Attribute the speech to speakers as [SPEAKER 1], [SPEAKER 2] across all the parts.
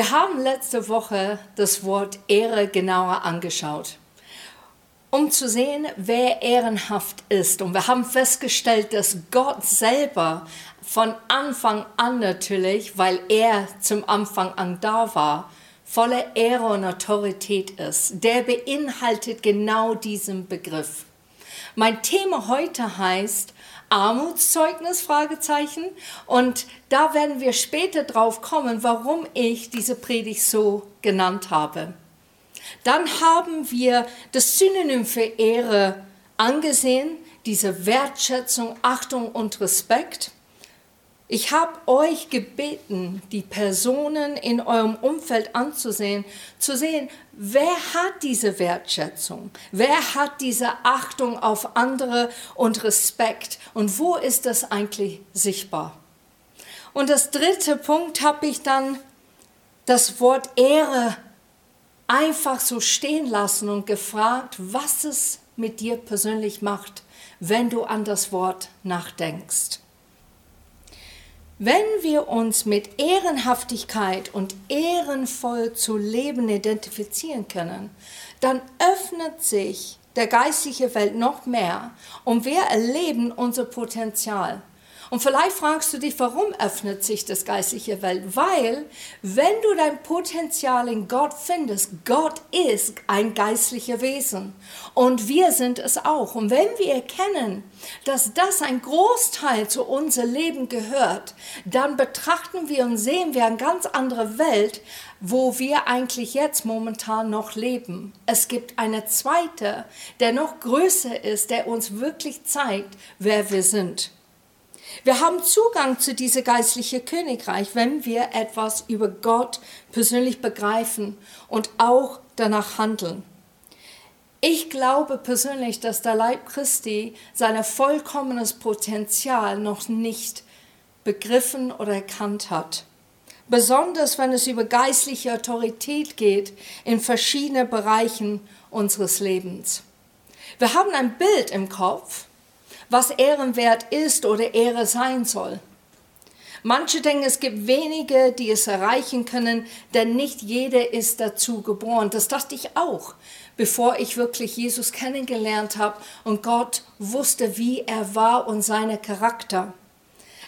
[SPEAKER 1] Wir haben letzte Woche das Wort Ehre genauer angeschaut, um zu sehen, wer ehrenhaft ist. Und wir haben festgestellt, dass Gott selber von Anfang an natürlich, weil er zum Anfang an da war, voller Ehre und Autorität ist. Der beinhaltet genau diesen Begriff. Mein Thema heute heißt Armutszeugnis Fragezeichen und da werden wir später drauf kommen, warum ich diese Predigt so genannt habe. Dann haben wir das Synonym für Ehre angesehen, diese Wertschätzung, Achtung und Respekt. Ich habe euch gebeten, die Personen in eurem Umfeld anzusehen, zu sehen, wer hat diese Wertschätzung, wer hat diese Achtung auf andere und Respekt und wo ist das eigentlich sichtbar. Und das dritte Punkt habe ich dann das Wort Ehre einfach so stehen lassen und gefragt, was es mit dir persönlich macht, wenn du an das Wort nachdenkst. Wenn wir uns mit Ehrenhaftigkeit und ehrenvoll zu leben identifizieren können, dann öffnet sich der geistliche Welt noch mehr und wir erleben unser Potenzial. Und vielleicht fragst du dich, warum öffnet sich das geistliche Welt? Weil, wenn du dein Potenzial in Gott findest, Gott ist ein geistlicher Wesen und wir sind es auch. Und wenn wir erkennen, dass das ein Großteil zu unserem Leben gehört, dann betrachten wir und sehen wir eine ganz andere Welt, wo wir eigentlich jetzt momentan noch leben. Es gibt eine zweite, der noch größer ist, der uns wirklich zeigt, wer wir sind. Wir haben Zugang zu diesem geistlichen Königreich, wenn wir etwas über Gott persönlich begreifen und auch danach handeln. Ich glaube persönlich, dass der Leib Christi sein vollkommenes Potenzial noch nicht begriffen oder erkannt hat. Besonders wenn es über geistliche Autorität geht in verschiedenen Bereichen unseres Lebens. Wir haben ein Bild im Kopf, was ehrenwert ist oder Ehre sein soll. Manche denken, es gibt wenige, die es erreichen können, denn nicht jeder ist dazu geboren. Das dachte ich auch, bevor ich wirklich Jesus kennengelernt habe und Gott wusste, wie er war und seine Charakter.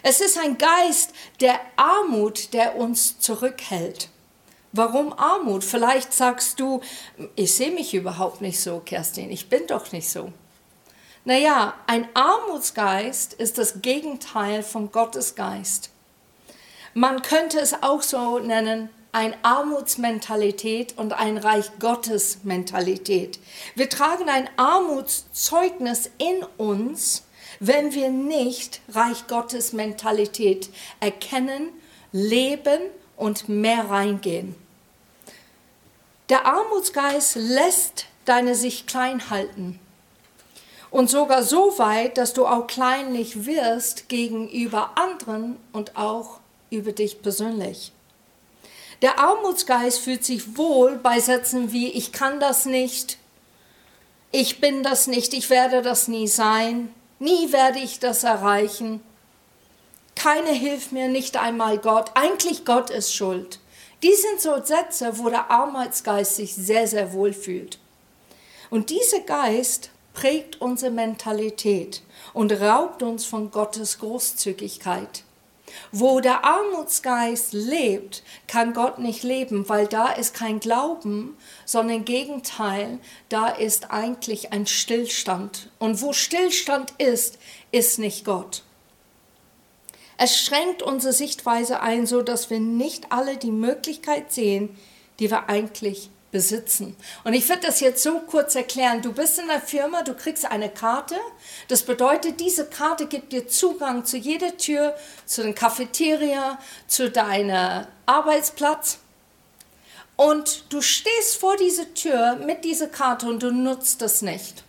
[SPEAKER 1] Es ist ein Geist der Armut, der uns zurückhält. Warum Armut? Vielleicht sagst du, ich sehe mich überhaupt nicht so, Kerstin, ich bin doch nicht so. Naja, ein Armutsgeist ist das Gegenteil von Gottes Geist. Man könnte es auch so nennen, ein Armutsmentalität und ein Reich Gottes Mentalität. Wir tragen ein Armutszeugnis in uns, wenn wir nicht Reich Gottes Mentalität erkennen, leben und mehr reingehen. Der Armutsgeist lässt deine sich klein halten und sogar so weit, dass du auch kleinlich wirst gegenüber anderen und auch über dich persönlich. Der Armutsgeist fühlt sich wohl bei Sätzen wie ich kann das nicht, ich bin das nicht, ich werde das nie sein, nie werde ich das erreichen, keine hilft mir, nicht einmal Gott, eigentlich Gott ist schuld. Die sind so Sätze, wo der Armutsgeist sich sehr, sehr wohl fühlt. Und dieser Geist prägt unsere Mentalität und raubt uns von Gottes Großzügigkeit. Wo der Armutsgeist lebt, kann Gott nicht leben, weil da ist kein Glauben, sondern im Gegenteil, da ist eigentlich ein Stillstand. Und wo Stillstand ist, ist nicht Gott. Es schränkt unsere Sichtweise ein, so dass wir nicht alle die Möglichkeit sehen, die wir eigentlich besitzen. Und ich würde das jetzt so kurz erklären. Du bist in der Firma, du kriegst eine Karte. Das bedeutet, diese Karte gibt dir Zugang zu jeder Tür, zu den Cafeteria, zu deinem Arbeitsplatz. Und du stehst vor dieser Tür mit dieser Karte und du nutzt das nicht.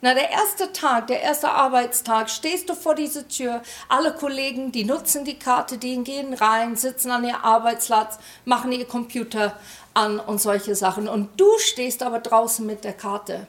[SPEAKER 1] Na, der erste Tag, der erste Arbeitstag, stehst du vor dieser Tür. Alle Kollegen, die nutzen die Karte, die gehen rein, sitzen an ihr Arbeitsplatz, machen ihr Computer an und solche Sachen. Und du stehst aber draußen mit der Karte.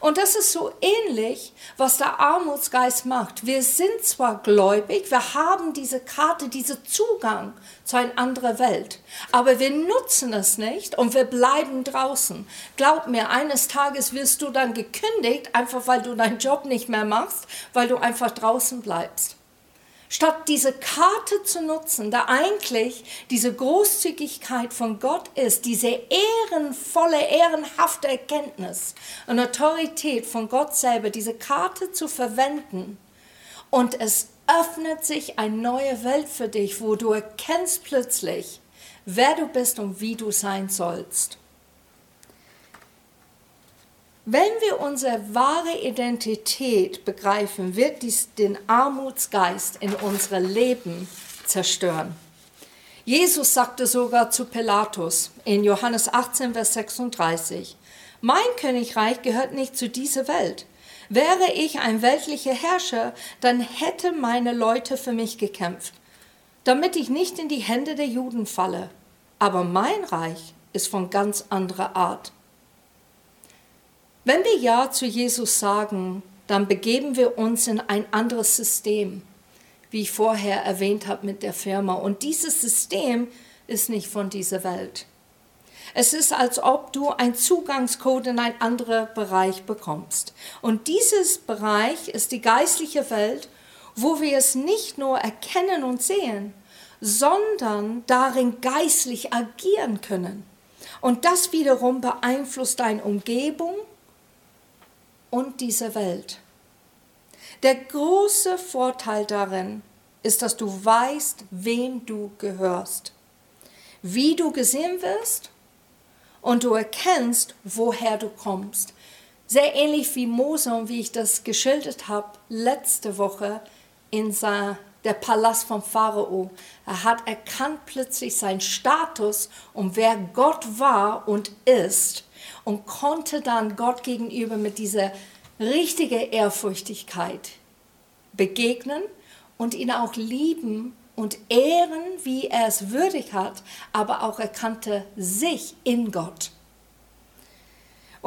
[SPEAKER 1] Und das ist so ähnlich, was der Armutsgeist macht. Wir sind zwar gläubig, wir haben diese Karte, diesen Zugang zu einer anderen Welt, aber wir nutzen es nicht und wir bleiben draußen. Glaub mir, eines Tages wirst du dann gekündigt, einfach weil du deinen Job nicht mehr machst, weil du einfach draußen bleibst. Statt diese Karte zu nutzen, da eigentlich diese Großzügigkeit von Gott ist, diese ehrenvolle, ehrenhafte Erkenntnis und Autorität von Gott selber, diese Karte zu verwenden und es öffnet sich eine neue Welt für dich, wo du erkennst plötzlich, wer du bist und wie du sein sollst. Wenn wir unsere wahre Identität begreifen, wird dies den Armutsgeist in unserem Leben zerstören. Jesus sagte sogar zu Pilatus in Johannes 18, Vers 36, Mein Königreich gehört nicht zu dieser Welt. Wäre ich ein weltlicher Herrscher, dann hätte meine Leute für mich gekämpft, damit ich nicht in die Hände der Juden falle. Aber mein Reich ist von ganz anderer Art. Wenn wir Ja zu Jesus sagen, dann begeben wir uns in ein anderes System, wie ich vorher erwähnt habe mit der Firma. Und dieses System ist nicht von dieser Welt. Es ist, als ob du einen Zugangscode in einen anderen Bereich bekommst. Und dieses Bereich ist die geistliche Welt, wo wir es nicht nur erkennen und sehen, sondern darin geistlich agieren können. Und das wiederum beeinflusst deine Umgebung, und dieser Welt. Der große Vorteil darin ist, dass du weißt, wem du gehörst, wie du gesehen wirst und du erkennst, woher du kommst. Sehr ähnlich wie Mose und wie ich das geschildert habe letzte Woche in der Palast von Pharao. Er hat erkannt plötzlich seinen Status und wer Gott war und ist und konnte dann Gott gegenüber mit dieser richtigen Ehrfurchtigkeit begegnen und ihn auch lieben und ehren, wie er es würdig hat, aber auch erkannte sich in Gott.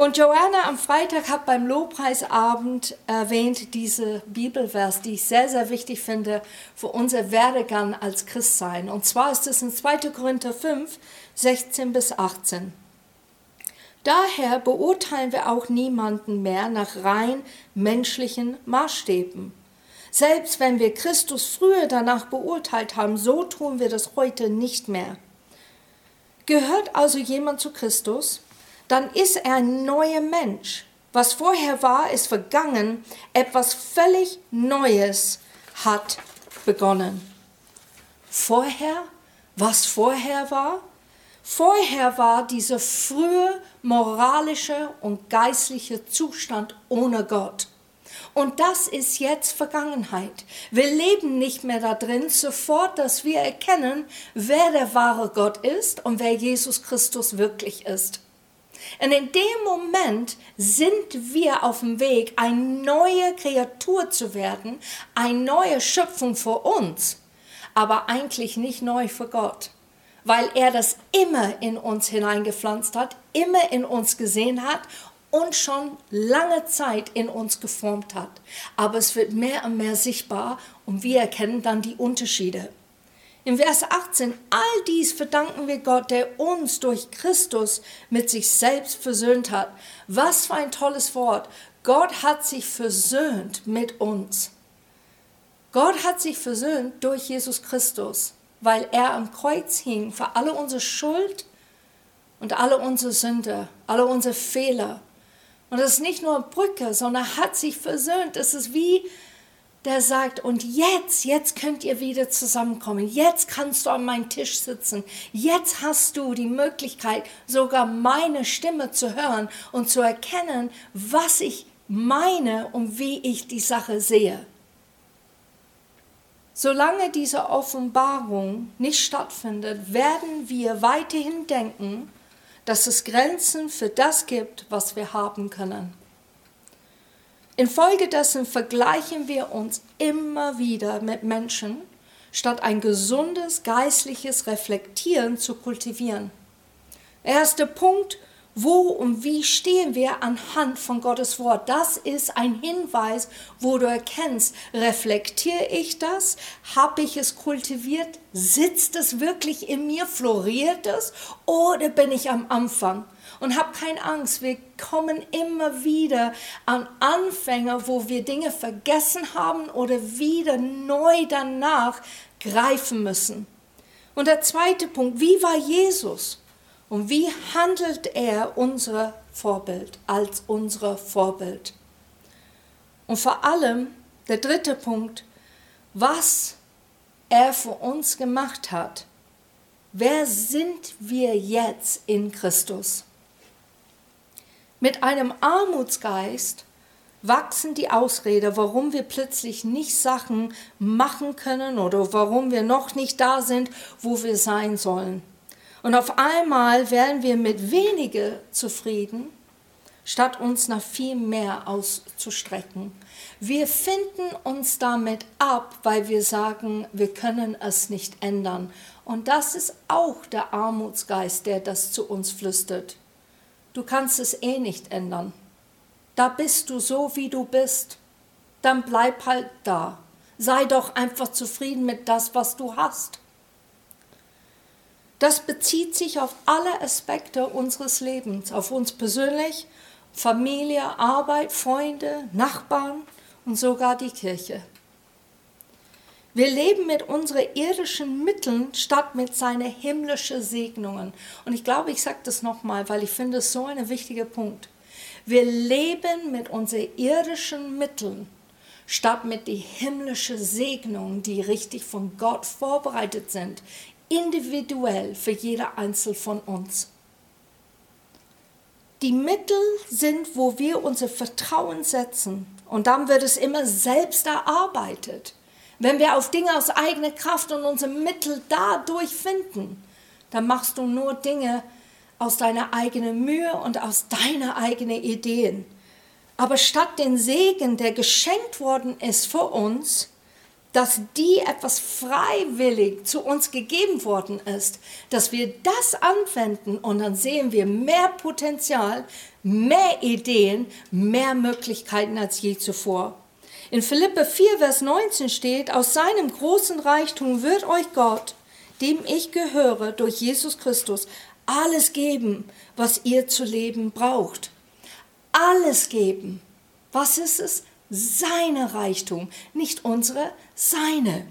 [SPEAKER 1] Und Joanna am Freitag hat beim Lobpreisabend erwähnt diese Bibelvers, die ich sehr, sehr wichtig finde für unser Werdegang als Christsein. Und zwar ist es in 2. Korinther 5, 16 bis 18. Daher beurteilen wir auch niemanden mehr nach rein menschlichen Maßstäben. Selbst wenn wir Christus früher danach beurteilt haben, so tun wir das heute nicht mehr. Gehört also jemand zu Christus, dann ist er ein neuer Mensch. Was vorher war, ist vergangen, etwas völlig Neues hat begonnen. Vorher, was vorher war, Vorher war dieser frühe moralische und geistliche Zustand ohne Gott. Und das ist jetzt Vergangenheit. Wir leben nicht mehr da drin, sofort, dass wir erkennen, wer der wahre Gott ist und wer Jesus Christus wirklich ist. Und in dem Moment sind wir auf dem Weg, eine neue Kreatur zu werden, eine neue Schöpfung für uns, aber eigentlich nicht neu für Gott weil er das immer in uns hineingepflanzt hat, immer in uns gesehen hat und schon lange Zeit in uns geformt hat. Aber es wird mehr und mehr sichtbar und wir erkennen dann die Unterschiede. Im Vers 18, all dies verdanken wir Gott, der uns durch Christus mit sich selbst versöhnt hat. Was für ein tolles Wort. Gott hat sich versöhnt mit uns. Gott hat sich versöhnt durch Jesus Christus weil er am Kreuz hing für alle unsere Schuld und alle unsere Sünde, alle unsere Fehler. Und das ist nicht nur Brücke, sondern hat sich versöhnt. Es ist wie der sagt, und jetzt, jetzt könnt ihr wieder zusammenkommen. Jetzt kannst du an meinem Tisch sitzen. Jetzt hast du die Möglichkeit, sogar meine Stimme zu hören und zu erkennen, was ich meine und wie ich die Sache sehe. Solange diese Offenbarung nicht stattfindet, werden wir weiterhin denken, dass es Grenzen für das gibt, was wir haben können. Infolgedessen vergleichen wir uns immer wieder mit Menschen, statt ein gesundes geistliches Reflektieren zu kultivieren. Erster Punkt, Wo und wie stehen wir anhand von Gottes Wort? Das ist ein Hinweis, wo du erkennst, reflektiere ich das? Habe ich es kultiviert? Sitzt es wirklich in mir? Floriert es? Oder bin ich am Anfang? Und hab keine Angst, wir kommen immer wieder an Anfänger, wo wir Dinge vergessen haben oder wieder neu danach greifen müssen. Und der zweite Punkt, wie war Jesus? Und wie handelt er unser Vorbild als unser Vorbild? Und vor allem der dritte Punkt, was er für uns gemacht hat. Wer sind wir jetzt in Christus? Mit einem Armutsgeist wachsen die Ausrede, warum wir plötzlich nicht Sachen machen können oder warum wir noch nicht da sind, wo wir sein sollen. Und auf einmal werden wir mit weniger zufrieden, statt uns nach viel mehr auszustrecken. Wir finden uns damit ab, weil wir sagen, wir können es nicht ändern. Und das ist auch der Armutsgeist, der das zu uns flüstert. Du kannst es eh nicht ändern. Da bist du so, wie du bist. Dann bleib halt da. Sei doch einfach zufrieden mit das, was du hast. Das bezieht sich auf alle Aspekte unseres Lebens, auf uns persönlich, Familie, Arbeit, Freunde, Nachbarn und sogar die Kirche. Wir leben mit unseren irdischen Mitteln statt mit seinen himmlischen Segnungen. Und ich glaube, ich sage das nochmal, weil ich finde es so ein wichtiger Punkt. Wir leben mit unseren irdischen Mitteln statt mit den himmlischen Segnungen, die richtig von Gott vorbereitet sind individuell für jeder Einzel von uns. Die Mittel sind, wo wir unser Vertrauen setzen und dann wird es immer selbst erarbeitet. Wenn wir auf Dinge aus eigener Kraft und unsere Mittel dadurch finden, dann machst du nur Dinge aus deiner eigenen Mühe und aus deiner eigenen Ideen. Aber statt den Segen, der geschenkt worden ist für uns, dass die etwas freiwillig zu uns gegeben worden ist, dass wir das anwenden und dann sehen wir mehr Potenzial, mehr Ideen, mehr Möglichkeiten als je zuvor. In Philippe 4, Vers 19 steht, aus seinem großen Reichtum wird euch Gott, dem ich gehöre, durch Jesus Christus, alles geben, was ihr zu leben braucht. Alles geben. Was ist es? Seine Reichtum, nicht unsere, seine.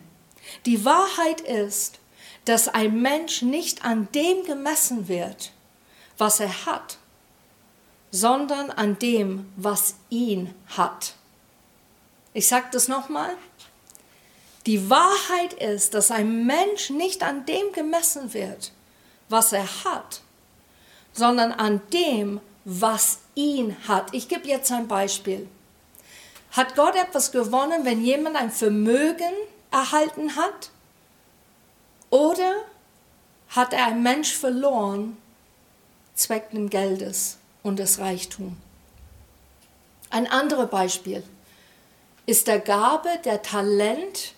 [SPEAKER 1] Die Wahrheit ist, dass ein Mensch nicht an dem gemessen wird, was er hat, sondern an dem, was ihn hat. Ich sage das nochmal. Die Wahrheit ist, dass ein Mensch nicht an dem gemessen wird, was er hat, sondern an dem, was ihn hat. Ich gebe jetzt ein Beispiel. Hat Gott etwas gewonnen, wenn jemand ein Vermögen erhalten hat? Oder hat er einen Mensch verloren, zweck des Geldes und des Reichtums? Ein anderes Beispiel ist der Gabe, der Talent,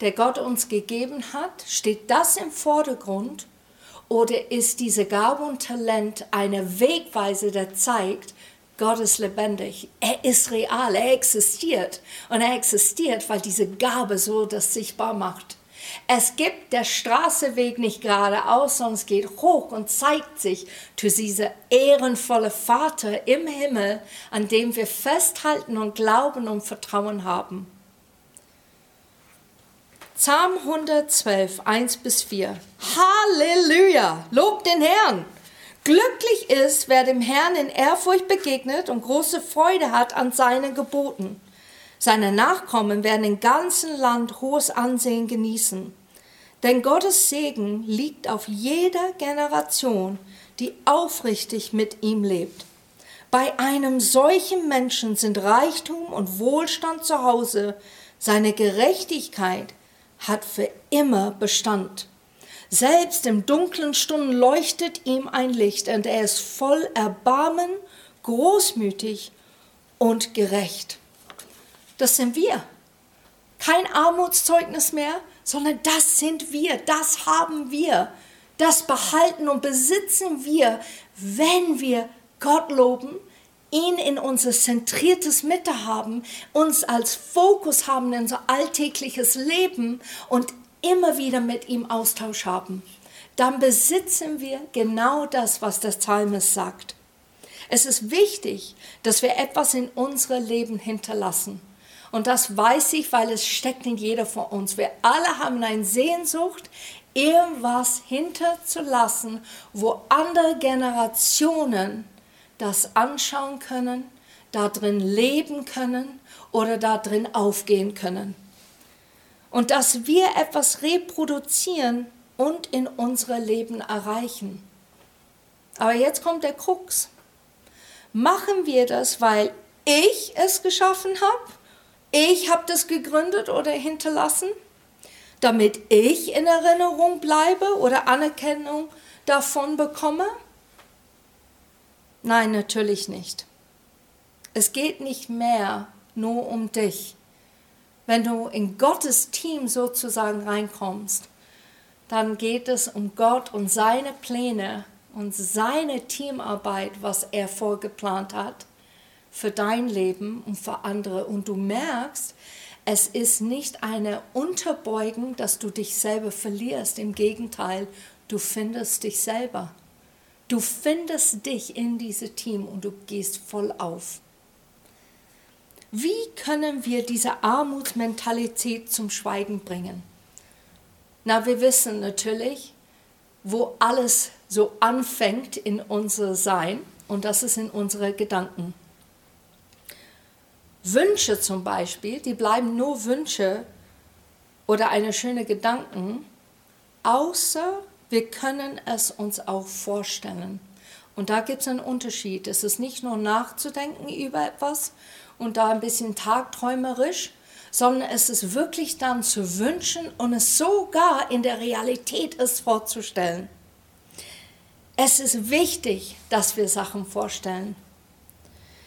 [SPEAKER 1] der Gott uns gegeben hat, steht das im Vordergrund oder ist diese Gabe und Talent eine Wegweise, der zeigt, Gott ist lebendig. Er ist real. Er existiert. Und er existiert, weil diese Gabe so das sichtbar macht. Es gibt der Straßeweg nicht geradeaus, sondern es geht hoch und zeigt sich zu dieser ehrenvolle Vater im Himmel, an dem wir festhalten und glauben und Vertrauen haben. Psalm 112, 1 bis 4. Halleluja! Lob den Herrn! Glücklich ist, wer dem Herrn in Ehrfurcht begegnet und große Freude hat an seinen Geboten. Seine Nachkommen werden im ganzen Land hohes Ansehen genießen. Denn Gottes Segen liegt auf jeder Generation, die aufrichtig mit ihm lebt. Bei einem solchen Menschen sind Reichtum und Wohlstand zu Hause, seine Gerechtigkeit hat für immer Bestand. Selbst im dunklen Stunden leuchtet ihm ein Licht und er ist voll Erbarmen, großmütig und gerecht. Das sind wir. Kein Armutszeugnis mehr, sondern das sind wir, das haben wir, das behalten und besitzen wir, wenn wir Gott loben, ihn in unser zentriertes Mitte haben, uns als Fokus haben in unser alltägliches Leben und immer wieder mit ihm Austausch haben, dann besitzen wir genau das, was der Psalmist sagt. Es ist wichtig, dass wir etwas in unserem Leben hinterlassen. Und das weiß ich, weil es steckt in jeder von uns. Wir alle haben eine Sehnsucht, irgendwas hinterzulassen, wo andere Generationen das anschauen können, da drin leben können oder da drin aufgehen können. Und dass wir etwas reproduzieren und in unser Leben erreichen. Aber jetzt kommt der Krux. Machen wir das, weil ich es geschaffen habe? Ich habe das gegründet oder hinterlassen? Damit ich in Erinnerung bleibe oder Anerkennung davon bekomme? Nein, natürlich nicht. Es geht nicht mehr nur um dich. Wenn du in Gottes Team sozusagen reinkommst, dann geht es um Gott und seine Pläne und seine Teamarbeit, was er vorgeplant hat für dein Leben und für andere. Und du merkst, es ist nicht eine Unterbeugung, dass du dich selber verlierst. Im Gegenteil, du findest dich selber. Du findest dich in diesem Team und du gehst voll auf. Wie können wir diese Armutsmentalität zum Schweigen bringen? Na, wir wissen natürlich, wo alles so anfängt in unser Sein und das ist in unsere Gedanken. Wünsche zum Beispiel, die bleiben nur Wünsche oder eine schöne Gedanken, außer wir können es uns auch vorstellen. Und da gibt es einen Unterschied. Es ist nicht nur nachzudenken über etwas und da ein bisschen tagträumerisch, sondern es ist wirklich dann zu wünschen und es sogar in der Realität es vorzustellen. Es ist wichtig, dass wir Sachen vorstellen.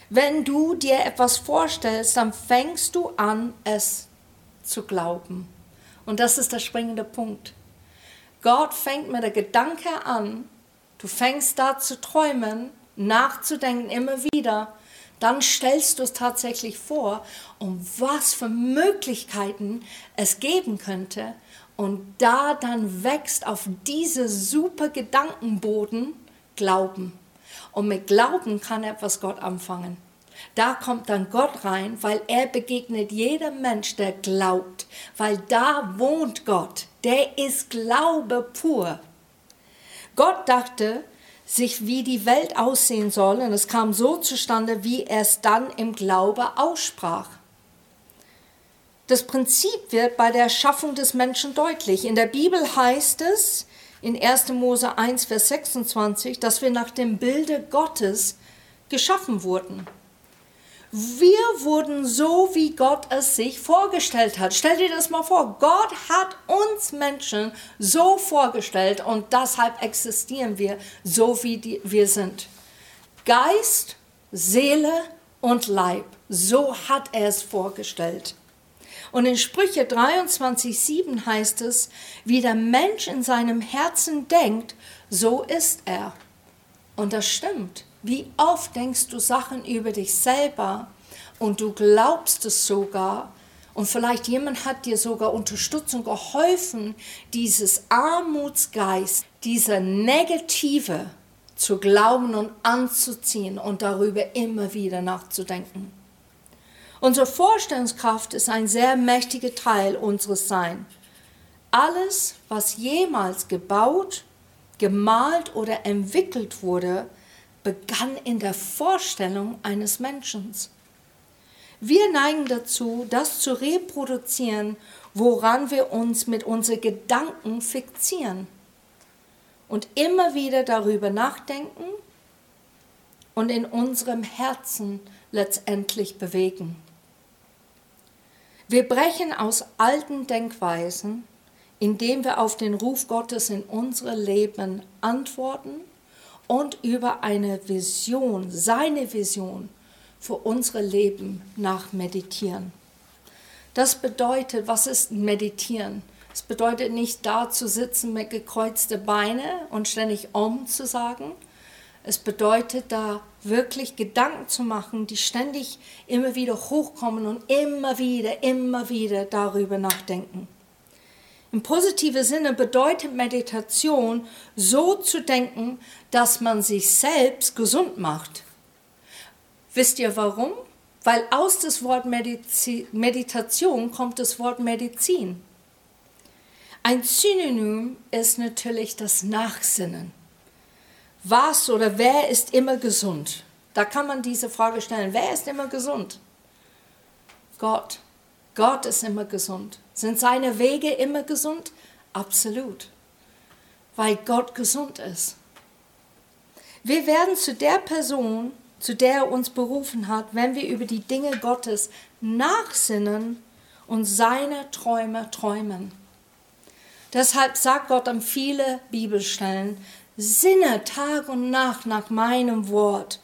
[SPEAKER 1] Wenn du dir etwas vorstellst, dann fängst du an, es zu glauben. Und das ist der springende Punkt. Gott fängt mit der Gedanke an, du fängst da zu träumen, nachzudenken immer wieder, dann stellst du es tatsächlich vor, um was für Möglichkeiten es geben könnte. Und da dann wächst auf diese super Gedankenboden Glauben. Und mit Glauben kann etwas Gott anfangen. Da kommt dann Gott rein, weil er begegnet jedem Mensch, der glaubt, weil da wohnt Gott. Der ist Glaube pur. Gott dachte sich, wie die Welt aussehen soll, und es kam so zustande, wie er es dann im Glaube aussprach. Das Prinzip wird bei der Schaffung des Menschen deutlich. In der Bibel heißt es in 1. Mose 1, Vers 26, dass wir nach dem Bilde Gottes geschaffen wurden. Wir wurden so, wie Gott es sich vorgestellt hat. Stell dir das mal vor. Gott hat uns Menschen so vorgestellt und deshalb existieren wir so, wie die, wir sind. Geist, Seele und Leib. So hat er es vorgestellt. Und in Sprüche 23,7 heißt es, wie der Mensch in seinem Herzen denkt, so ist er. Und das stimmt. Wie oft denkst du Sachen über dich selber und du glaubst es sogar und vielleicht jemand hat dir sogar Unterstützung geholfen, dieses Armutsgeist, dieser Negative zu glauben und anzuziehen und darüber immer wieder nachzudenken. Unsere Vorstellungskraft ist ein sehr mächtiger Teil unseres Seins. Alles, was jemals gebaut, gemalt oder entwickelt wurde, begann in der Vorstellung eines Menschen. Wir neigen dazu, das zu reproduzieren, woran wir uns mit unseren Gedanken fixieren und immer wieder darüber nachdenken und in unserem Herzen letztendlich bewegen. Wir brechen aus alten Denkweisen, indem wir auf den Ruf Gottes in unserem Leben antworten und über eine Vision, seine Vision für unsere Leben nach meditieren. Das bedeutet, was ist meditieren? Es bedeutet nicht da zu sitzen mit gekreuzten Beinen und ständig Om zu sagen. Es bedeutet da wirklich Gedanken zu machen, die ständig immer wieder hochkommen und immer wieder, immer wieder darüber nachdenken. Im positiven Sinne bedeutet Meditation, so zu denken, dass man sich selbst gesund macht. Wisst ihr warum? Weil aus das Wort Medizi Meditation kommt das Wort Medizin. Ein Synonym ist natürlich das Nachsinnen. Was oder wer ist immer gesund? Da kann man diese Frage stellen. Wer ist immer gesund? Gott. Gott ist immer gesund. Sind seine Wege immer gesund? Absolut. Weil Gott gesund ist. Wir werden zu der Person, zu der er uns berufen hat, wenn wir über die Dinge Gottes nachsinnen und seine Träume träumen. Deshalb sagt Gott an viele Bibelstellen, sinne Tag und Nacht nach meinem Wort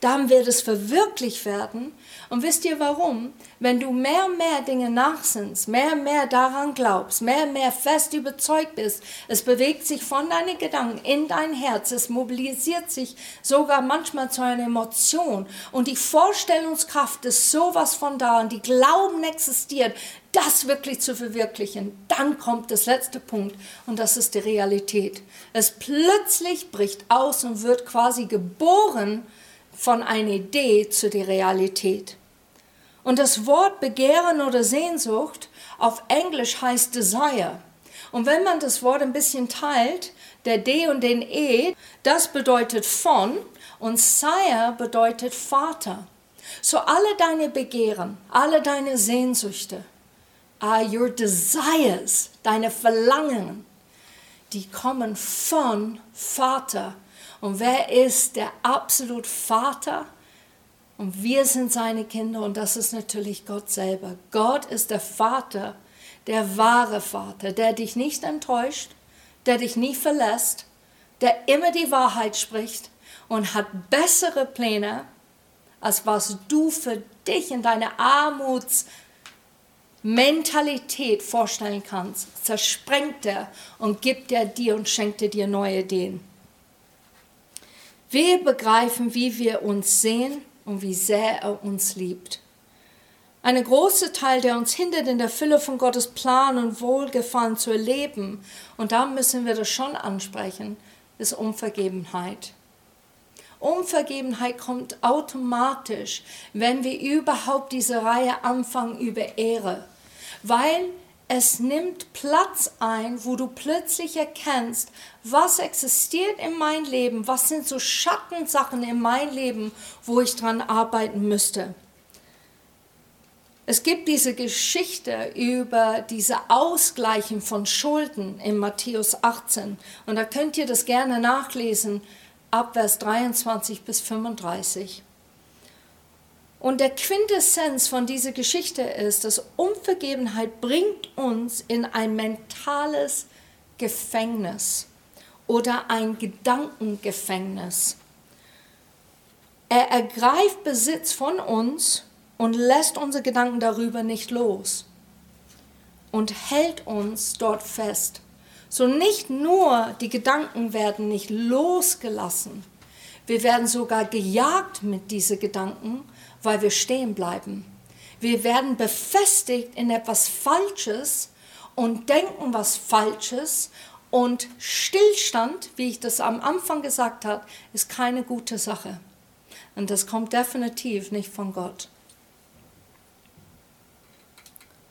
[SPEAKER 1] dann wird es verwirklicht werden. Und wisst ihr warum? Wenn du mehr und mehr Dinge nachsinnst, mehr und mehr daran glaubst, mehr und mehr fest überzeugt bist, es bewegt sich von deinen Gedanken in dein Herz, es mobilisiert sich sogar manchmal zu einer Emotion und die Vorstellungskraft ist sowas von da und die Glauben existiert, das wirklich zu verwirklichen, dann kommt das letzte Punkt und das ist die Realität. Es plötzlich bricht aus und wird quasi geboren, von einer Idee zu der Realität. Und das Wort Begehren oder Sehnsucht auf Englisch heißt Desire. Und wenn man das Wort ein bisschen teilt, der D und den E, das bedeutet von und Sire bedeutet Vater. So alle deine Begehren, alle deine Sehnsüchte, uh, your desires, deine Verlangen, die kommen von Vater und wer ist der absolut Vater? Und wir sind seine Kinder und das ist natürlich Gott selber. Gott ist der Vater, der wahre Vater, der dich nicht enttäuscht, der dich nie verlässt, der immer die Wahrheit spricht und hat bessere Pläne, als was du für dich in deiner Armutsmentalität vorstellen kannst. Zersprengt er und gibt er dir und schenkt er dir neue Ideen. Wir begreifen, wie wir uns sehen und wie sehr er uns liebt. Ein großer Teil, der uns hindert, in der Fülle von Gottes Plan und Wohlgefallen zu erleben, und da müssen wir das schon ansprechen, ist Unvergebenheit. Unvergebenheit kommt automatisch, wenn wir überhaupt diese Reihe anfangen über Ehre, weil es nimmt Platz ein, wo du plötzlich erkennst, was existiert in meinem Leben, was sind so Schattensachen in meinem Leben, wo ich dran arbeiten müsste. Es gibt diese Geschichte über diese Ausgleichen von Schulden in Matthäus 18 und da könnt ihr das gerne nachlesen ab Vers 23 bis 35. Und der Quintessenz von dieser Geschichte ist, dass Unvergebenheit bringt uns in ein mentales Gefängnis oder ein Gedankengefängnis. Er ergreift Besitz von uns und lässt unsere Gedanken darüber nicht los und hält uns dort fest. So nicht nur die Gedanken werden nicht losgelassen, wir werden sogar gejagt mit diesen Gedanken weil wir stehen bleiben. Wir werden befestigt in etwas Falsches und denken was Falsches und Stillstand, wie ich das am Anfang gesagt habe, ist keine gute Sache. Und das kommt definitiv nicht von Gott.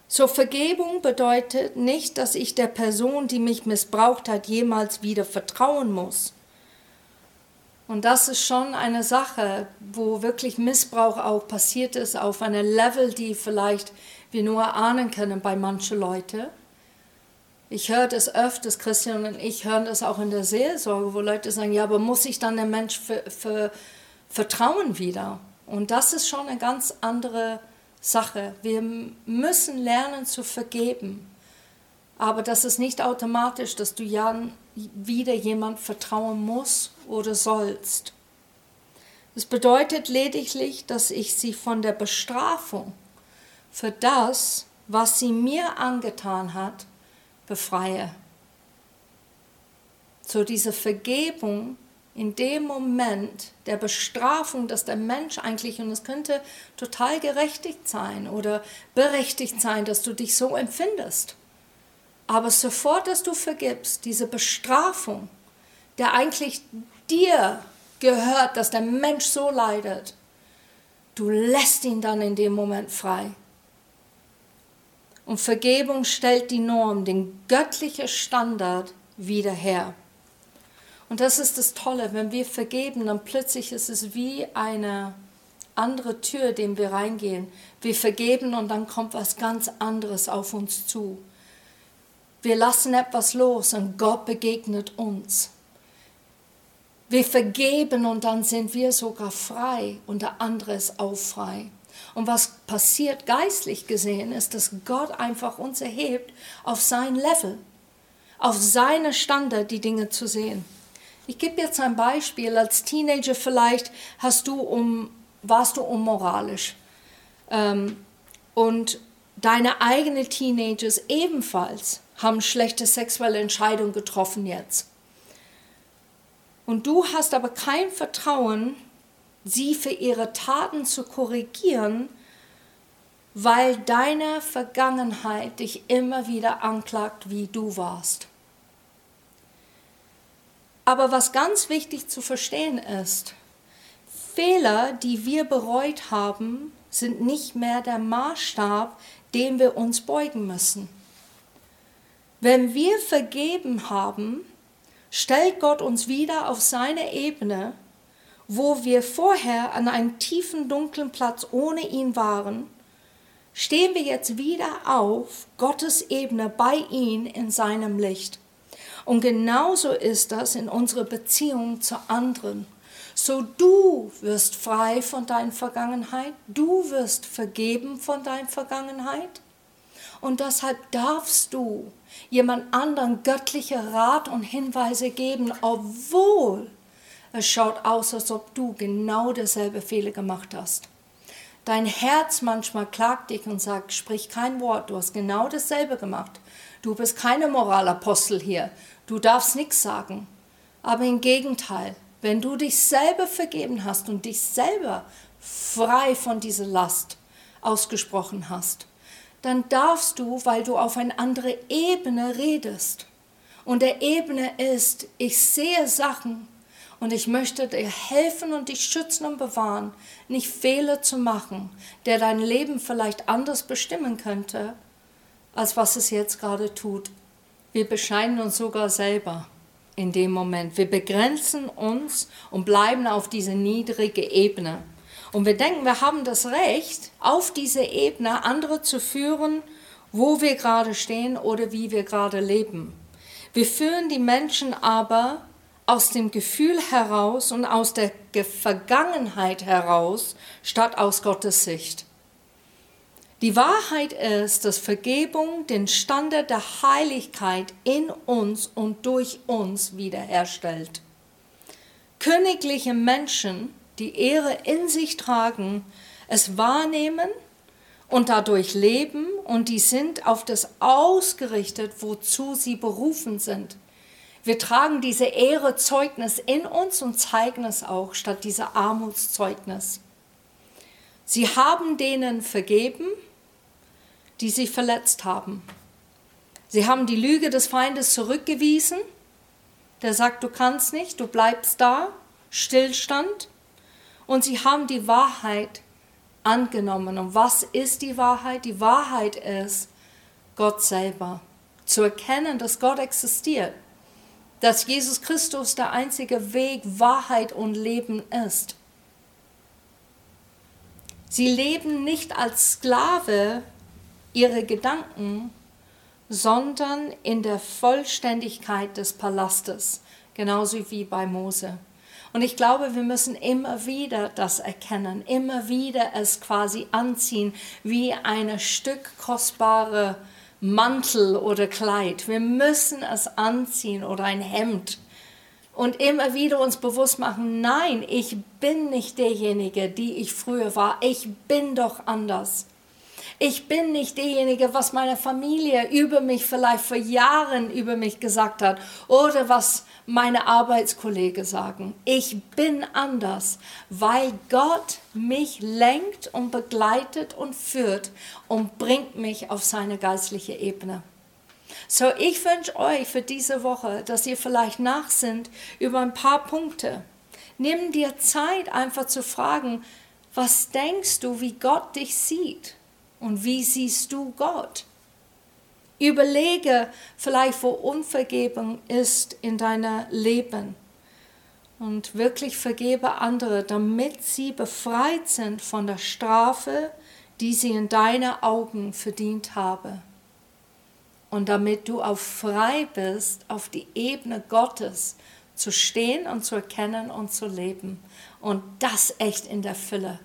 [SPEAKER 1] So Vergebung bedeutet nicht, dass ich der Person, die mich missbraucht hat, jemals wieder vertrauen muss. Und das ist schon eine Sache, wo wirklich Missbrauch auch passiert ist, auf einem Level, die vielleicht wir nur ahnen können bei manchen Leuten. Ich höre das öfters, Christian und ich hören das auch in der Seelsorge, wo Leute sagen, ja, aber muss ich dann dem Mensch für, für, vertrauen wieder? Und das ist schon eine ganz andere Sache. Wir müssen lernen zu vergeben. Aber das ist nicht automatisch, dass du ja wieder jemand vertrauen musst oder sollst. Es bedeutet lediglich, dass ich sie von der Bestrafung für das, was sie mir angetan hat, befreie. So diese Vergebung in dem Moment der Bestrafung, dass der Mensch eigentlich, und es könnte total gerechtigt sein oder berechtigt sein, dass du dich so empfindest. Aber sofort, dass du vergibst, diese Bestrafung, der eigentlich dir gehört, dass der Mensch so leidet, du lässt ihn dann in dem Moment frei. Und Vergebung stellt die Norm, den göttlichen Standard wieder her. Und das ist das Tolle, wenn wir vergeben, dann plötzlich ist es wie eine andere Tür, dem wir reingehen. Wir vergeben und dann kommt was ganz anderes auf uns zu. Wir lassen etwas los und Gott begegnet uns. Wir vergeben und dann sind wir sogar frei und der andere ist auch frei. Und was passiert geistlich gesehen ist, dass Gott einfach uns erhebt auf sein Level, auf seine Standard die Dinge zu sehen. Ich gebe jetzt ein Beispiel. Als Teenager vielleicht hast du um, warst du unmoralisch. Ähm, und deine eigenen Teenagers ebenfalls haben schlechte sexuelle Entscheidungen getroffen jetzt. Und du hast aber kein Vertrauen, sie für ihre Taten zu korrigieren, weil deine Vergangenheit dich immer wieder anklagt, wie du warst. Aber was ganz wichtig zu verstehen ist, Fehler, die wir bereut haben, sind nicht mehr der Maßstab, dem wir uns beugen müssen. Wenn wir vergeben haben, stellt Gott uns wieder auf seine Ebene, wo wir vorher an einem tiefen, dunklen Platz ohne ihn waren, stehen wir jetzt wieder auf Gottes Ebene bei ihm in seinem Licht. Und genauso ist das in unserer Beziehung zu anderen. So du wirst frei von deiner Vergangenheit, du wirst vergeben von deiner Vergangenheit. Und deshalb darfst du jemand anderen göttliche Rat und Hinweise geben, obwohl es schaut aus, als ob du genau derselbe Fehler gemacht hast. Dein Herz manchmal klagt dich und sagt, sprich kein Wort, du hast genau dasselbe gemacht. Du bist keine Moralapostel hier. Du darfst nichts sagen. Aber im Gegenteil, wenn du dich selber vergeben hast und dich selber frei von dieser Last ausgesprochen hast, dann darfst du, weil du auf eine andere Ebene redest. Und der Ebene ist, ich sehe Sachen und ich möchte dir helfen und dich schützen und bewahren, nicht Fehler zu machen, der dein Leben vielleicht anders bestimmen könnte, als was es jetzt gerade tut. Wir bescheiden uns sogar selber in dem Moment. Wir begrenzen uns und bleiben auf diese niedrige Ebene. Und wir denken, wir haben das Recht, auf diese Ebene andere zu führen, wo wir gerade stehen oder wie wir gerade leben. Wir führen die Menschen aber aus dem Gefühl heraus und aus der Vergangenheit heraus, statt aus Gottes Sicht. Die Wahrheit ist, dass Vergebung den Standard der Heiligkeit in uns und durch uns wiederherstellt. Königliche Menschen, die Ehre in sich tragen, es wahrnehmen und dadurch leben und die sind auf das ausgerichtet, wozu sie berufen sind. Wir tragen diese Ehrezeugnis in uns und zeigen es auch statt dieser Armutszeugnis. Sie haben denen vergeben, die sie verletzt haben. Sie haben die Lüge des Feindes zurückgewiesen, der sagt, du kannst nicht, du bleibst da, Stillstand. Und sie haben die Wahrheit angenommen. Und was ist die Wahrheit? Die Wahrheit ist Gott selber. Zu erkennen, dass Gott existiert, dass Jesus Christus der einzige Weg, Wahrheit und Leben ist. Sie leben nicht als Sklave ihre Gedanken, sondern in der Vollständigkeit des Palastes, genauso wie bei Mose. Und ich glaube, wir müssen immer wieder das erkennen, immer wieder es quasi anziehen wie ein Stück kostbare Mantel oder Kleid. Wir müssen es anziehen oder ein Hemd und immer wieder uns bewusst machen, nein, ich bin nicht derjenige, die ich früher war. Ich bin doch anders. Ich bin nicht derjenige, was meine Familie über mich vielleicht vor Jahren über mich gesagt hat oder was meine Arbeitskollegen sagen. Ich bin anders, weil Gott mich lenkt und begleitet und führt und bringt mich auf seine geistliche Ebene. So, ich wünsche euch für diese Woche, dass ihr vielleicht nachsinnt über ein paar Punkte. Nimm dir Zeit, einfach zu fragen, was denkst du, wie Gott dich sieht? Und wie siehst du Gott? Überlege vielleicht, wo Unvergebung ist in deinem Leben. Und wirklich vergebe andere, damit sie befreit sind von der Strafe, die sie in deinen Augen verdient haben. Und damit du auch frei bist, auf die Ebene Gottes zu stehen und zu erkennen und zu leben. Und das echt in der Fülle.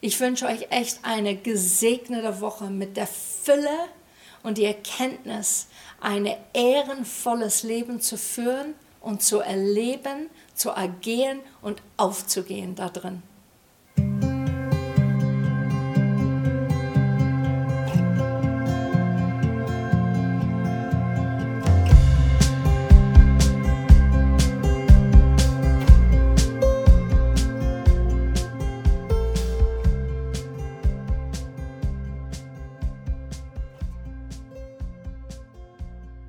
[SPEAKER 1] Ich wünsche euch echt eine gesegnete Woche mit der Fülle und die Erkenntnis, ein ehrenvolles Leben zu führen und zu erleben, zu agieren und aufzugehen darin.